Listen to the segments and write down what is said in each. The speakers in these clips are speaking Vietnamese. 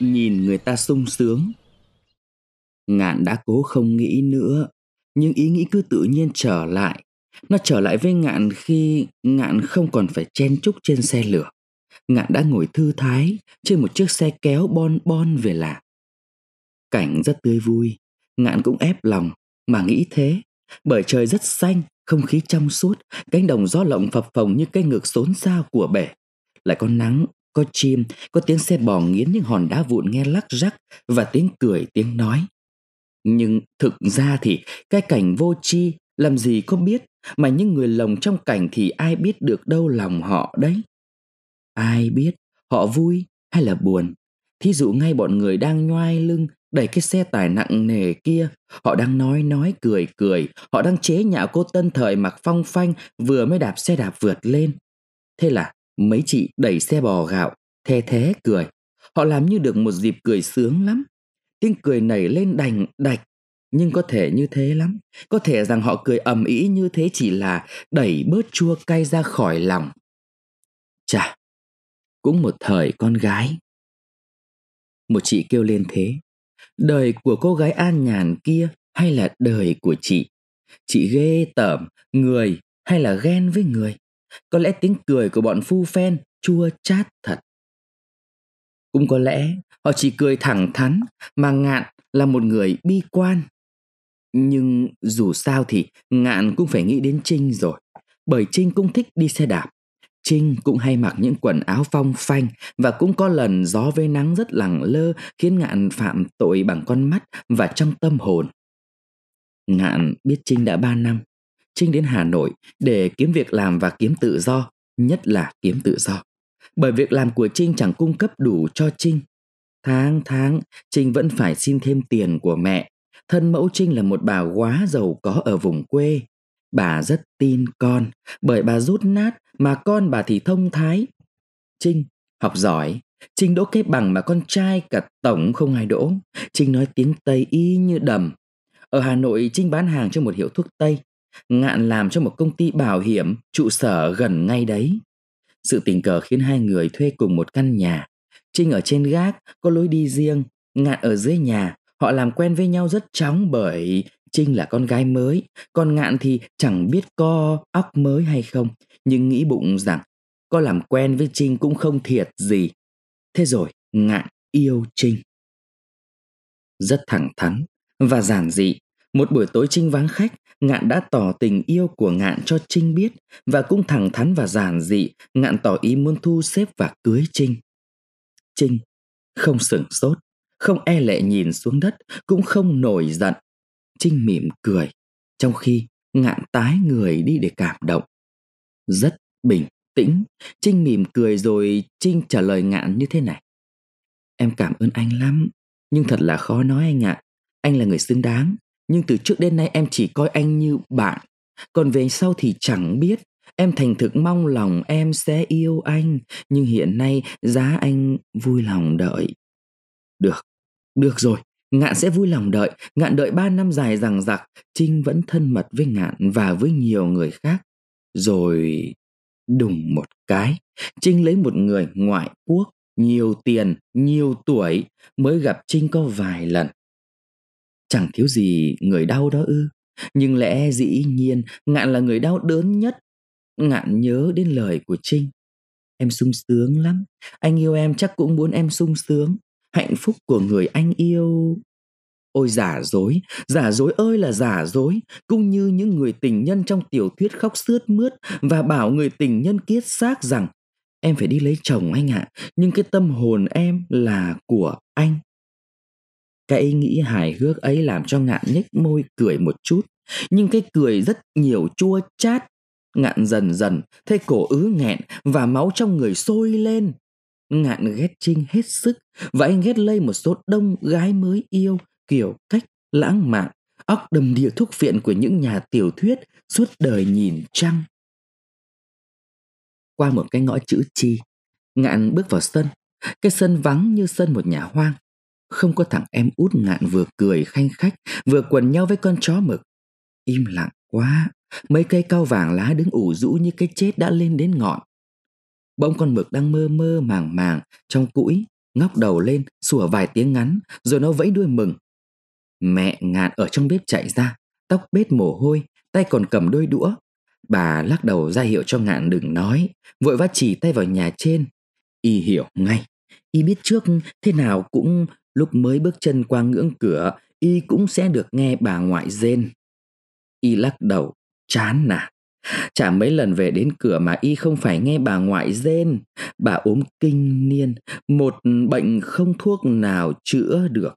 nhìn người ta sung sướng. Ngạn đã cố không nghĩ nữa, nhưng ý nghĩ cứ tự nhiên trở lại. Nó trở lại với ngạn khi ngạn không còn phải chen chúc trên xe lửa. Ngạn đã ngồi thư thái trên một chiếc xe kéo bon bon về làng. Cảnh rất tươi vui, ngạn cũng ép lòng mà nghĩ thế, bởi trời rất xanh, không khí trong suốt, cánh đồng gió lộng phập phồng như cây ngược xốn xa của bể. Lại có nắng, có chim, có tiếng xe bò nghiến những hòn đá vụn nghe lắc rắc và tiếng cười tiếng nói. Nhưng thực ra thì cái cảnh vô tri làm gì có biết mà những người lồng trong cảnh thì ai biết được đâu lòng họ đấy. Ai biết họ vui hay là buồn. Thí dụ ngay bọn người đang nhoai lưng đẩy cái xe tải nặng nề kia, họ đang nói nói cười cười, họ đang chế nhạo cô tân thời mặc phong phanh vừa mới đạp xe đạp vượt lên. Thế là mấy chị đẩy xe bò gạo, the thế cười. Họ làm như được một dịp cười sướng lắm. Tiếng cười nảy lên đành đạch, nhưng có thể như thế lắm. Có thể rằng họ cười ầm ĩ như thế chỉ là đẩy bớt chua cay ra khỏi lòng. Chà, cũng một thời con gái. Một chị kêu lên thế, đời của cô gái an nhàn kia hay là đời của chị? Chị ghê tởm người hay là ghen với người? Có lẽ tiếng cười của bọn phu phen chua chát thật. Cũng có lẽ họ chỉ cười thẳng thắn mà ngạn là một người bi quan. Nhưng dù sao thì ngạn cũng phải nghĩ đến Trinh rồi. Bởi Trinh cũng thích đi xe đạp. Trinh cũng hay mặc những quần áo phong phanh và cũng có lần gió với nắng rất lẳng lơ khiến Ngạn phạm tội bằng con mắt và trong tâm hồn. Ngạn biết Trinh đã 3 năm. Trinh đến Hà Nội để kiếm việc làm và kiếm tự do, nhất là kiếm tự do. Bởi việc làm của Trinh chẳng cung cấp đủ cho Trinh. Tháng tháng, Trinh vẫn phải xin thêm tiền của mẹ. Thân mẫu Trinh là một bà quá giàu có ở vùng quê. Bà rất tin con, bởi bà rút nát mà con bà thì thông thái. Trinh, học giỏi, Trinh đỗ cái bằng mà con trai cả tổng không ai đỗ. Trinh nói tiếng Tây y như đầm. Ở Hà Nội Trinh bán hàng cho một hiệu thuốc Tây. Ngạn làm cho một công ty bảo hiểm trụ sở gần ngay đấy. Sự tình cờ khiến hai người thuê cùng một căn nhà. Trinh ở trên gác, có lối đi riêng, Ngạn ở dưới nhà. Họ làm quen với nhau rất chóng bởi Trinh là con gái mới, còn Ngạn thì chẳng biết có óc mới hay không, nhưng nghĩ bụng rằng có làm quen với Trinh cũng không thiệt gì. Thế rồi Ngạn yêu Trinh. Rất thẳng thắn và giản dị, một buổi tối Trinh vắng khách, Ngạn đã tỏ tình yêu của Ngạn cho Trinh biết và cũng thẳng thắn và giản dị, Ngạn tỏ ý muốn thu xếp và cưới Trinh. Trinh không sửng sốt, không e lệ nhìn xuống đất, cũng không nổi giận. Trinh mỉm cười, trong khi Ngạn tái người đi để cảm động. Rất bình tĩnh, Trinh mỉm cười rồi Trinh trả lời Ngạn như thế này. Em cảm ơn anh lắm, nhưng thật là khó nói anh ạ. Anh là người xứng đáng, nhưng từ trước đến nay em chỉ coi anh như bạn. Còn về sau thì chẳng biết, em thành thực mong lòng em sẽ yêu anh, nhưng hiện nay giá anh vui lòng đợi. Được, được rồi, Ngạn sẽ vui lòng đợi, Ngạn đợi ba năm dài rằng giặc, Trinh vẫn thân mật với Ngạn và với nhiều người khác. Rồi đùng một cái, Trinh lấy một người ngoại quốc, nhiều tiền, nhiều tuổi mới gặp Trinh có vài lần. Chẳng thiếu gì người đau đó ư, nhưng lẽ dĩ nhiên Ngạn là người đau đớn nhất. Ngạn nhớ đến lời của Trinh. Em sung sướng lắm, anh yêu em chắc cũng muốn em sung sướng. Hạnh phúc của người anh yêu. Ôi giả dối giả dối ơi là giả dối. Cũng như những người tình nhân trong tiểu thuyết khóc sướt mướt và bảo người tình nhân kiết xác rằng em phải đi lấy chồng anh ạ. À, nhưng cái tâm hồn em là của anh cái ý nghĩ hài hước ấy làm cho ngạn nhếch môi cười một chút nhưng cái cười rất nhiều chua chát ngạn dần dần thấy cổ ứ nghẹn và máu trong người sôi lên Ngạn ghét Trinh hết sức và anh ghét lây một số đông gái mới yêu kiểu cách lãng mạn, óc đầm địa thuốc viện của những nhà tiểu thuyết suốt đời nhìn trăng. Qua một cái ngõ chữ chi, Ngạn bước vào sân. Cái sân vắng như sân một nhà hoang. Không có thằng em út Ngạn vừa cười khanh khách, vừa quần nhau với con chó mực. Im lặng quá, mấy cây cao vàng lá đứng ủ rũ như cái chết đã lên đến ngọn. Bỗng con mực đang mơ mơ màng màng trong cũi, ngóc đầu lên, sủa vài tiếng ngắn, rồi nó vẫy đuôi mừng. Mẹ ngạn ở trong bếp chạy ra, tóc bết mồ hôi, tay còn cầm đôi đũa. Bà lắc đầu ra hiệu cho ngạn đừng nói, vội vã chỉ tay vào nhà trên. Y hiểu ngay, Y biết trước thế nào cũng lúc mới bước chân qua ngưỡng cửa, Y cũng sẽ được nghe bà ngoại rên. Y lắc đầu, chán nản. Chả mấy lần về đến cửa mà y không phải nghe bà ngoại rên. Bà ốm kinh niên, một bệnh không thuốc nào chữa được.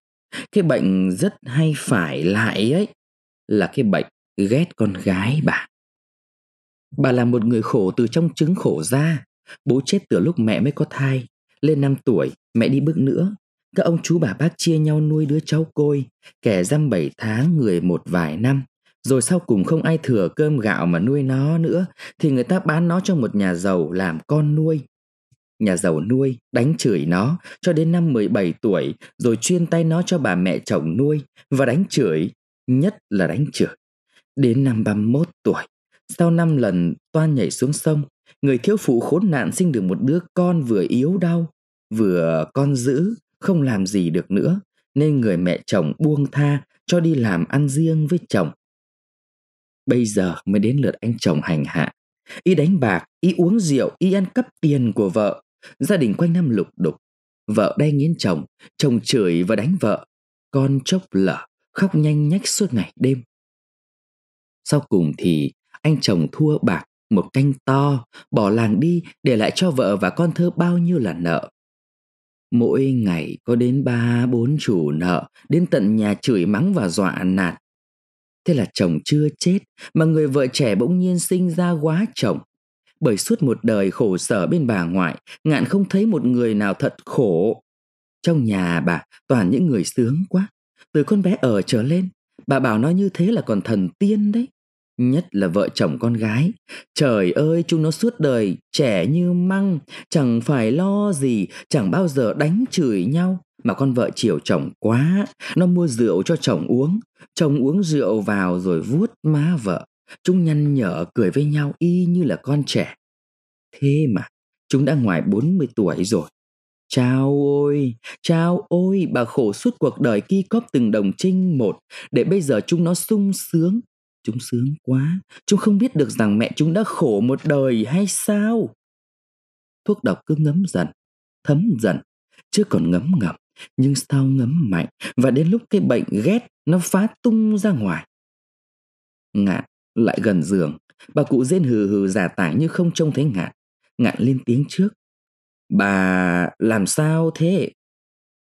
Cái bệnh rất hay phải lại ấy là cái bệnh ghét con gái bà. Bà là một người khổ từ trong trứng khổ ra. Bố chết từ lúc mẹ mới có thai. Lên 5 tuổi, mẹ đi bước nữa. Các ông chú bà bác chia nhau nuôi đứa cháu côi. Kẻ dăm bảy tháng, người một vài năm. Rồi sau cùng không ai thừa cơm gạo mà nuôi nó nữa Thì người ta bán nó cho một nhà giàu làm con nuôi Nhà giàu nuôi, đánh chửi nó cho đến năm 17 tuổi Rồi chuyên tay nó cho bà mẹ chồng nuôi Và đánh chửi, nhất là đánh chửi Đến năm 31 tuổi Sau năm lần toan nhảy xuống sông Người thiếu phụ khốn nạn sinh được một đứa con vừa yếu đau Vừa con dữ, không làm gì được nữa Nên người mẹ chồng buông tha cho đi làm ăn riêng với chồng Bây giờ mới đến lượt anh chồng hành hạ. Y đánh bạc, y uống rượu, y ăn cắp tiền của vợ. Gia đình quanh năm lục đục. Vợ đay nghiến chồng, chồng chửi và đánh vợ. Con chốc lở, khóc nhanh nhách suốt ngày đêm. Sau cùng thì anh chồng thua bạc một canh to, bỏ làng đi để lại cho vợ và con thơ bao nhiêu là nợ. Mỗi ngày có đến ba bốn chủ nợ đến tận nhà chửi mắng và dọa nạt Thế là chồng chưa chết mà người vợ trẻ bỗng nhiên sinh ra quá chồng. Bởi suốt một đời khổ sở bên bà ngoại, ngạn không thấy một người nào thật khổ. Trong nhà bà toàn những người sướng quá. Từ con bé ở trở lên, bà bảo nó như thế là còn thần tiên đấy. Nhất là vợ chồng con gái. Trời ơi, chúng nó suốt đời trẻ như măng, chẳng phải lo gì, chẳng bao giờ đánh chửi nhau. Mà con vợ chiều chồng quá, nó mua rượu cho chồng uống. Chồng uống rượu vào rồi vuốt má vợ. Chúng nhăn nhở cười với nhau y như là con trẻ. Thế mà, chúng đã ngoài 40 tuổi rồi. Chao ôi, chao ôi, bà khổ suốt cuộc đời ki cóp từng đồng trinh một, để bây giờ chúng nó sung sướng. Chúng sướng quá, chúng không biết được rằng mẹ chúng đã khổ một đời hay sao? Thuốc độc cứ ngấm dần, thấm dần, chứ còn ngấm ngầm nhưng sau ngấm mạnh và đến lúc cái bệnh ghét nó phá tung ra ngoài. Ngạn lại gần giường, bà cụ rên hừ hừ giả tải như không trông thấy ngạn. Ngạn lên tiếng trước. Bà làm sao thế?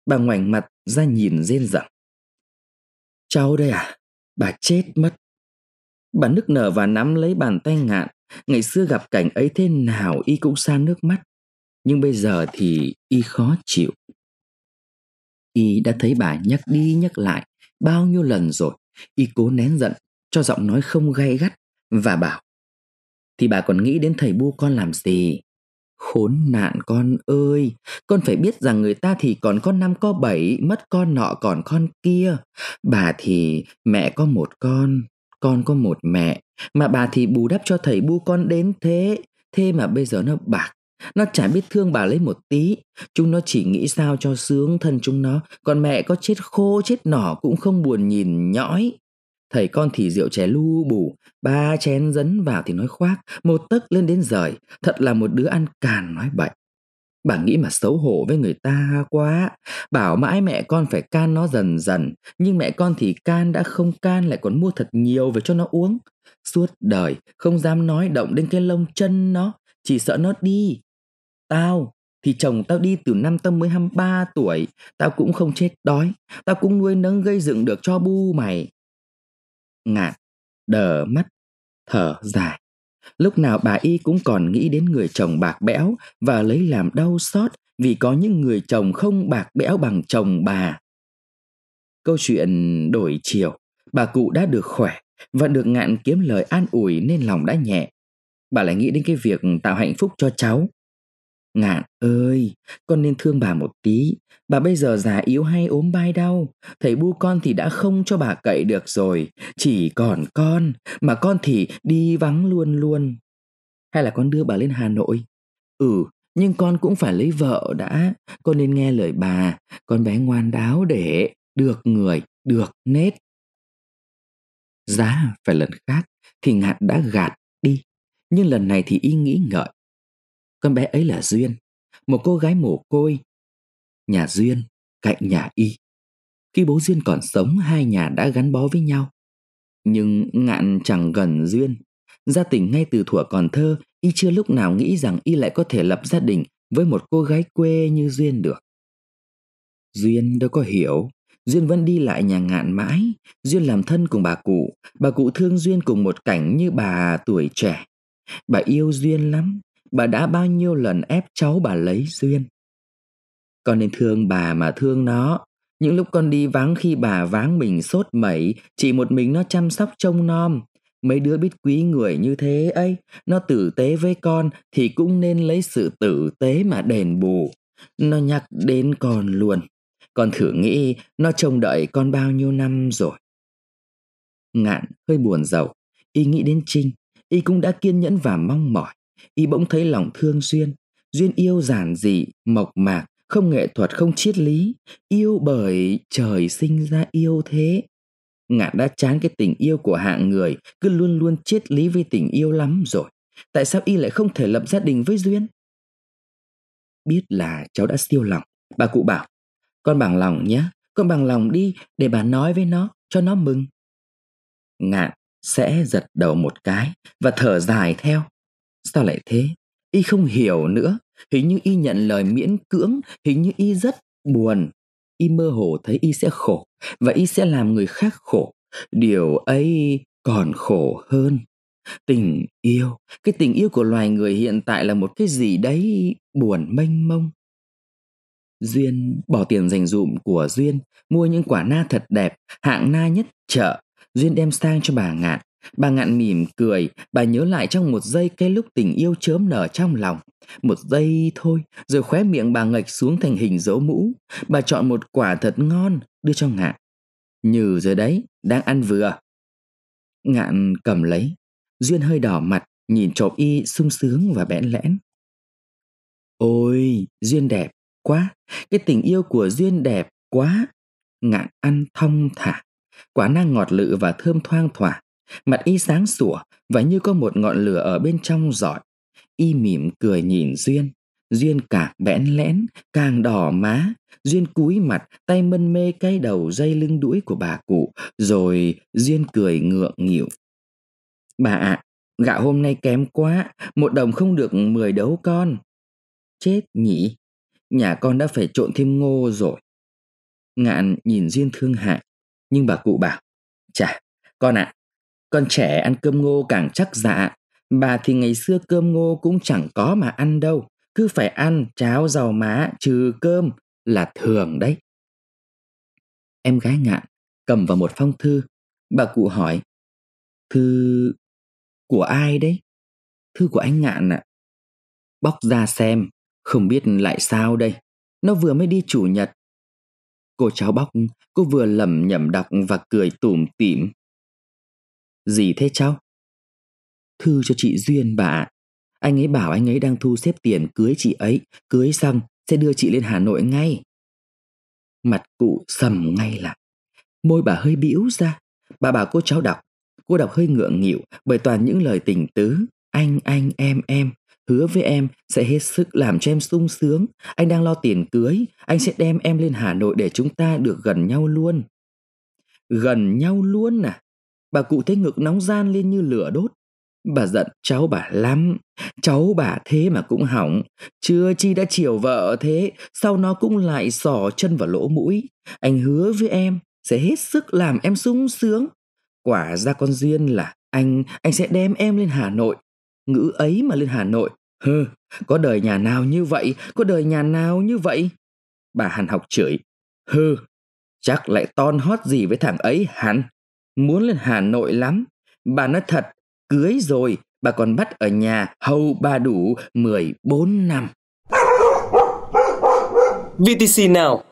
Bà ngoảnh mặt ra nhìn rên rỉ. Cháu đây à? Bà chết mất. Bà nức nở và nắm lấy bàn tay ngạn. Ngày xưa gặp cảnh ấy thế nào y cũng xa nước mắt. Nhưng bây giờ thì y khó chịu. Y đã thấy bà nhắc đi nhắc lại bao nhiêu lần rồi. Y cố nén giận, cho giọng nói không gay gắt và bảo Thì bà còn nghĩ đến thầy bu con làm gì? Khốn nạn con ơi, con phải biết rằng người ta thì còn con năm có bảy, mất con nọ còn con kia. Bà thì mẹ có một con, con có một mẹ, mà bà thì bù đắp cho thầy bu con đến thế. Thế mà bây giờ nó bạc nó chả biết thương bà lấy một tí. Chúng nó chỉ nghĩ sao cho sướng thân chúng nó. Còn mẹ có chết khô chết nỏ cũng không buồn nhìn nhõi. Thầy con thì rượu chè lu bù Ba chén dấn vào thì nói khoác. Một tấc lên đến rời Thật là một đứa ăn càn nói bậy. Bà nghĩ mà xấu hổ với người ta quá Bảo mãi mẹ con phải can nó dần dần Nhưng mẹ con thì can đã không can Lại còn mua thật nhiều về cho nó uống Suốt đời không dám nói động đến cái lông chân nó Chỉ sợ nó đi Tao thì chồng tao đi từ năm tao mới 23 tuổi, tao cũng không chết đói, tao cũng nuôi nấng gây dựng được cho bu mày. Ngạn, đờ mắt, thở dài. Lúc nào bà y cũng còn nghĩ đến người chồng bạc bẽo và lấy làm đau xót vì có những người chồng không bạc bẽo bằng chồng bà. Câu chuyện đổi chiều, bà cụ đã được khỏe và được ngạn kiếm lời an ủi nên lòng đã nhẹ. Bà lại nghĩ đến cái việc tạo hạnh phúc cho cháu Ngạn ơi, con nên thương bà một tí. Bà bây giờ già yếu hay ốm bai đau. Thầy bu con thì đã không cho bà cậy được rồi. Chỉ còn con, mà con thì đi vắng luôn luôn. Hay là con đưa bà lên Hà Nội? Ừ, Nhưng con cũng phải lấy vợ đã Con nên nghe lời bà Con bé ngoan đáo để Được người, được nết Giá phải lần khác Thì ngạn đã gạt đi Nhưng lần này thì y nghĩ ngợi con bé ấy là Duyên Một cô gái mồ côi. Nhà Duyên cạnh nhà y. Khi bố Duyên còn sống Hai nhà đã gắn bó với nhau. Nhưng ngạn chẳng gần Duyên. Gia tình ngay từ thuở còn thơ, y chưa lúc nào nghĩ rằng y lại có thể lập gia đình với một cô gái quê như Duyên được. Duyên đâu có hiểu, Duyên vẫn đi lại nhà ngạn mãi, Duyên làm thân cùng bà cụ, bà cụ thương Duyên cùng một cảnh như bà tuổi trẻ. Bà yêu Duyên lắm, bà đã bao nhiêu lần ép cháu bà lấy Duyên. Con nên thương bà mà thương nó, những lúc con đi vắng khi bà váng mình sốt mẩy, chỉ một mình nó chăm sóc trông nom, Mấy đứa biết quý người như thế ấy, nó tử tế với con thì cũng nên lấy sự tử tế mà đền bù. Nó nhắc đến con luôn. Con thử nghĩ nó trông đợi con bao nhiêu năm rồi. Ngạn hơi buồn giàu, y nghĩ đến Trinh, y cũng đã kiên nhẫn và mong mỏi. Y bỗng thấy lòng thương Duyên, Duyên yêu giản dị, mộc mạc, không nghệ thuật, không triết lý, yêu bởi trời sinh ra yêu thế. Ngạn đã chán cái tình yêu của hạng người cứ luôn luôn triết lý với tình yêu lắm rồi. Tại sao y lại không thể lập gia đình với Duyên? Biết là cháu đã siêu lòng. Bà cụ bảo, con bằng lòng nhé, con bằng lòng đi để bà nói với nó, cho nó mừng. Ngạn sẽ giật đầu một cái và thở dài theo. Sao lại thế? Y không hiểu nữa, hình như y nhận lời miễn cưỡng, hình như y rất buồn, y mơ hồ thấy y sẽ khổ và y sẽ làm người khác khổ. Điều ấy còn khổ hơn. Tình yêu cái tình yêu của loài người hiện tại là một cái gì đấy buồn mênh mông. Duyên bỏ tiền dành dụm của duyên mua những quả na thật đẹp hạng na nhất chợ. Duyên đem sang cho bà ngạn bà ngạn mỉm cười bà nhớ lại trong một giây cái lúc tình yêu chớm nở trong lòng một giây thôi, rồi khóe miệng bà ngạch xuống thành hình dấu mũ. Bà chọn một quả thật ngon, đưa cho ngạn. Như rồi đấy, đang ăn vừa. Ngạn cầm lấy, Duyên hơi đỏ mặt, nhìn trộm y sung sướng và bẽn lẽn. Ôi, Duyên đẹp quá, cái tình yêu của Duyên đẹp quá. Ngạn ăn thong thả, quả năng ngọt lự và thơm thoang thoảng Mặt y sáng sủa và như có một ngọn lửa ở bên trong giỏi y mỉm cười nhìn Duyên. Duyên càng bẽn lẽn, càng đỏ má. Duyên cúi mặt, tay mân mê cái đầu dây lưng đuổi của bà cụ, rồi Duyên cười ngượng nghịu. Bà ạ, à, gạo hôm nay kém quá, một đồng không được mười đấu con. Chết nhỉ, nhà con đã phải trộn thêm ngô rồi. Ngạn nhìn Duyên thương hại, nhưng bà cụ bảo, chà, con ạ, à, con trẻ ăn cơm ngô càng chắc dạ, Bà thì ngày xưa cơm ngô cũng chẳng có mà ăn đâu, cứ phải ăn cháo rau má trừ cơm là thường đấy. Em gái ngạn cầm vào một phong thư, bà cụ hỏi, thư của ai đấy? Thư của anh ngạn ạ. À. Bóc ra xem, không biết lại sao đây, nó vừa mới đi chủ nhật. Cô cháu bóc, cô vừa lẩm nhẩm đọc và cười tủm tỉm. Gì thế cháu? thư cho chị Duyên bà Anh ấy bảo anh ấy đang thu xếp tiền cưới chị ấy, cưới xong sẽ đưa chị lên Hà Nội ngay. Mặt cụ sầm ngay lại, môi bà hơi bĩu ra. Bà bảo cô cháu đọc, cô đọc hơi ngượng nghịu bởi toàn những lời tình tứ. Anh, anh, em, em, hứa với em sẽ hết sức làm cho em sung sướng. Anh đang lo tiền cưới, anh sẽ đem em lên Hà Nội để chúng ta được gần nhau luôn. Gần nhau luôn à? Bà cụ thấy ngực nóng gian lên như lửa đốt. Bà giận cháu bà lắm, cháu bà thế mà cũng hỏng, chưa chi đã chiều vợ thế, sau nó cũng lại sò chân vào lỗ mũi. Anh hứa với em sẽ hết sức làm em sung sướng. Quả ra con duyên là anh, anh sẽ đem em lên Hà Nội. Ngữ ấy mà lên Hà Nội, hừ, có đời nhà nào như vậy, có đời nhà nào như vậy? Bà Hàn học chửi, hừ, chắc lại ton hót gì với thằng ấy hẳn. Muốn lên Hà Nội lắm. Bà nói thật, cưới rồi, bà còn bắt ở nhà hầu bà đủ 14 năm. VTC nào